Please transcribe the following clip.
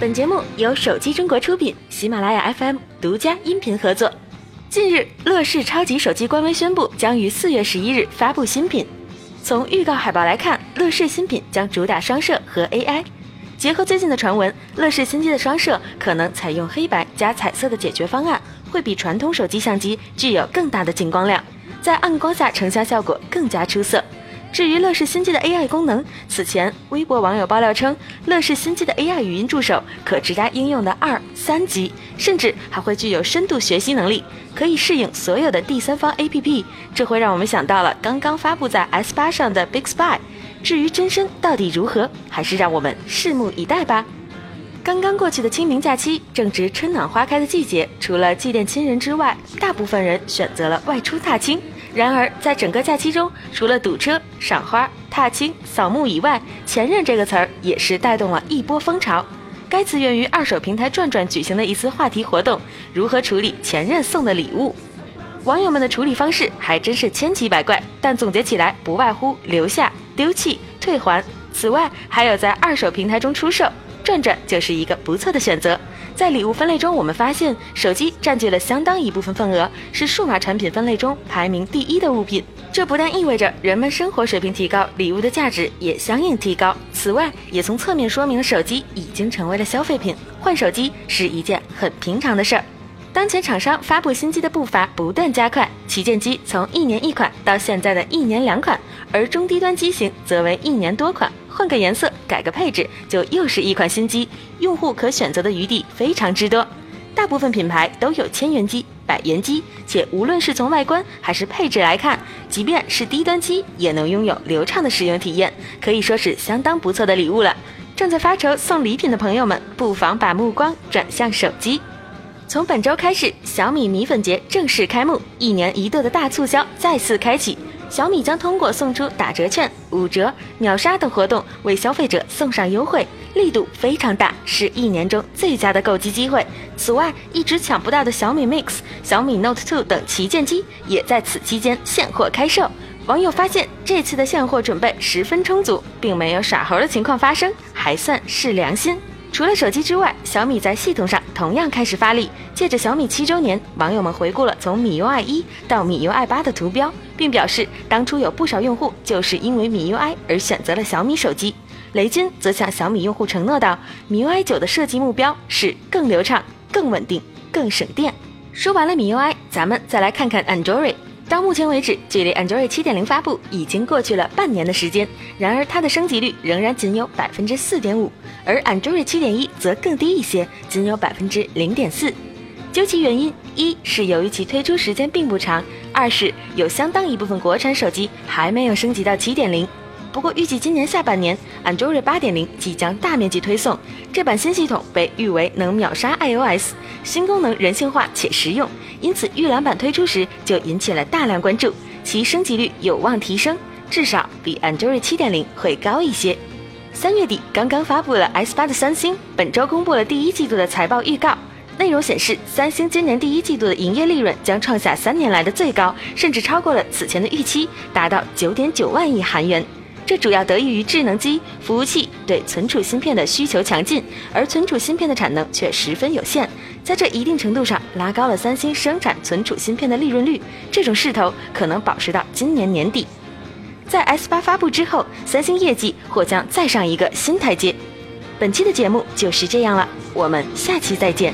本节目由手机中国出品，喜马拉雅 FM 独家音频合作。近日，乐视超级手机官微宣布将于四月十一日发布新品。从预告海报来看，乐视新品将主打双摄和 AI。结合最近的传闻，乐视新机的双摄可能采用黑白加彩色的解决方案，会比传统手机相机具有更大的进光量，在暗光下成像效果更加出色。至于乐视新机的 AI 功能，此前微博网友爆料称，乐视新机的 AI 语音助手可直达应用的二三级，甚至还会具有深度学习能力，可以适应所有的第三方 APP。这会让我们想到了刚刚发布在 S8 上的 Big Spy。至于真身到底如何，还是让我们拭目以待吧。刚刚过去的清明假期，正值春暖花开的季节，除了祭奠亲人之外，大部分人选择了外出踏青。然而，在整个假期中，除了堵车、赏花、踏青、扫墓以外，“前任”这个词儿也是带动了一波风潮。该词源于二手平台转转举行的一次话题活动：如何处理前任送的礼物？网友们的处理方式还真是千奇百怪，但总结起来不外乎留下、丢弃、退还。此外，还有在二手平台中出售。转转就是一个不错的选择。在礼物分类中，我们发现手机占据了相当一部分份额，是数码产品分类中排名第一的物品。这不但意味着人们生活水平提高，礼物的价值也相应提高。此外，也从侧面说明了手机已经成为了消费品，换手机是一件很平常的事儿。当前厂商发布新机的步伐不断加快，旗舰机从一年一款到现在的一年两款，而中低端机型则为一年多款。换个颜色，改个配置，就又是一款新机。用户可选择的余地非常之多，大部分品牌都有千元机、百元机，且无论是从外观还是配置来看，即便是低端机也能拥有流畅的使用体验，可以说是相当不错的礼物了。正在发愁送礼品的朋友们，不妨把目光转向手机。从本周开始，小米米粉节正式开幕，一年一度的大促销再次开启。小米将通过送出打折券、五折、秒杀等活动，为消费者送上优惠，力度非常大，是一年中最佳的购机机会。此外，一直抢不到的小米 Mix、小米 Note 2等旗舰机也在此期间现货开售。网友发现，这次的现货准备十分充足，并没有耍猴的情况发生，还算是良心。除了手机之外，小米在系统上同样开始发力。借着小米七周年，网友们回顾了从米 UI 一到米 UI 八的图标，并表示当初有不少用户就是因为米 UI 而选择了小米手机。雷军则向小米用户承诺道，米 UI 九的设计目标是更流畅、更稳定、更省电。说完了米 UI，咱们再来看看 Android。到目前为止，距离 Android 七点零发布已经过去了半年的时间，然而它的升级率仍然仅有百分之四点五，而 Android 七点一则更低一些，仅有百分之零点四。究其原因，一是由于其推出时间并不长，二是有相当一部分国产手机还没有升级到七点零。不过，预计今年下半年，Android 八点零即将大面积推送。这版新系统被誉为能秒杀 iOS，新功能人性化且实用，因此预览版推出时就引起了大量关注。其升级率有望提升，至少比 Android 七点零会高一些。三月底刚刚发布了 S 八的三星，本周公布了第一季度的财报预告。内容显示，三星今年第一季度的营业利润将创下三年来的最高，甚至超过了此前的预期，达到九点九万亿韩元。这主要得益于智能机、服务器对存储芯片的需求强劲，而存储芯片的产能却十分有限，在这一定程度上拉高了三星生产存储芯片的利润率。这种势头可能保持到今年年底。在 S 八发布之后，三星业绩或将再上一个新台阶。本期的节目就是这样了，我们下期再见。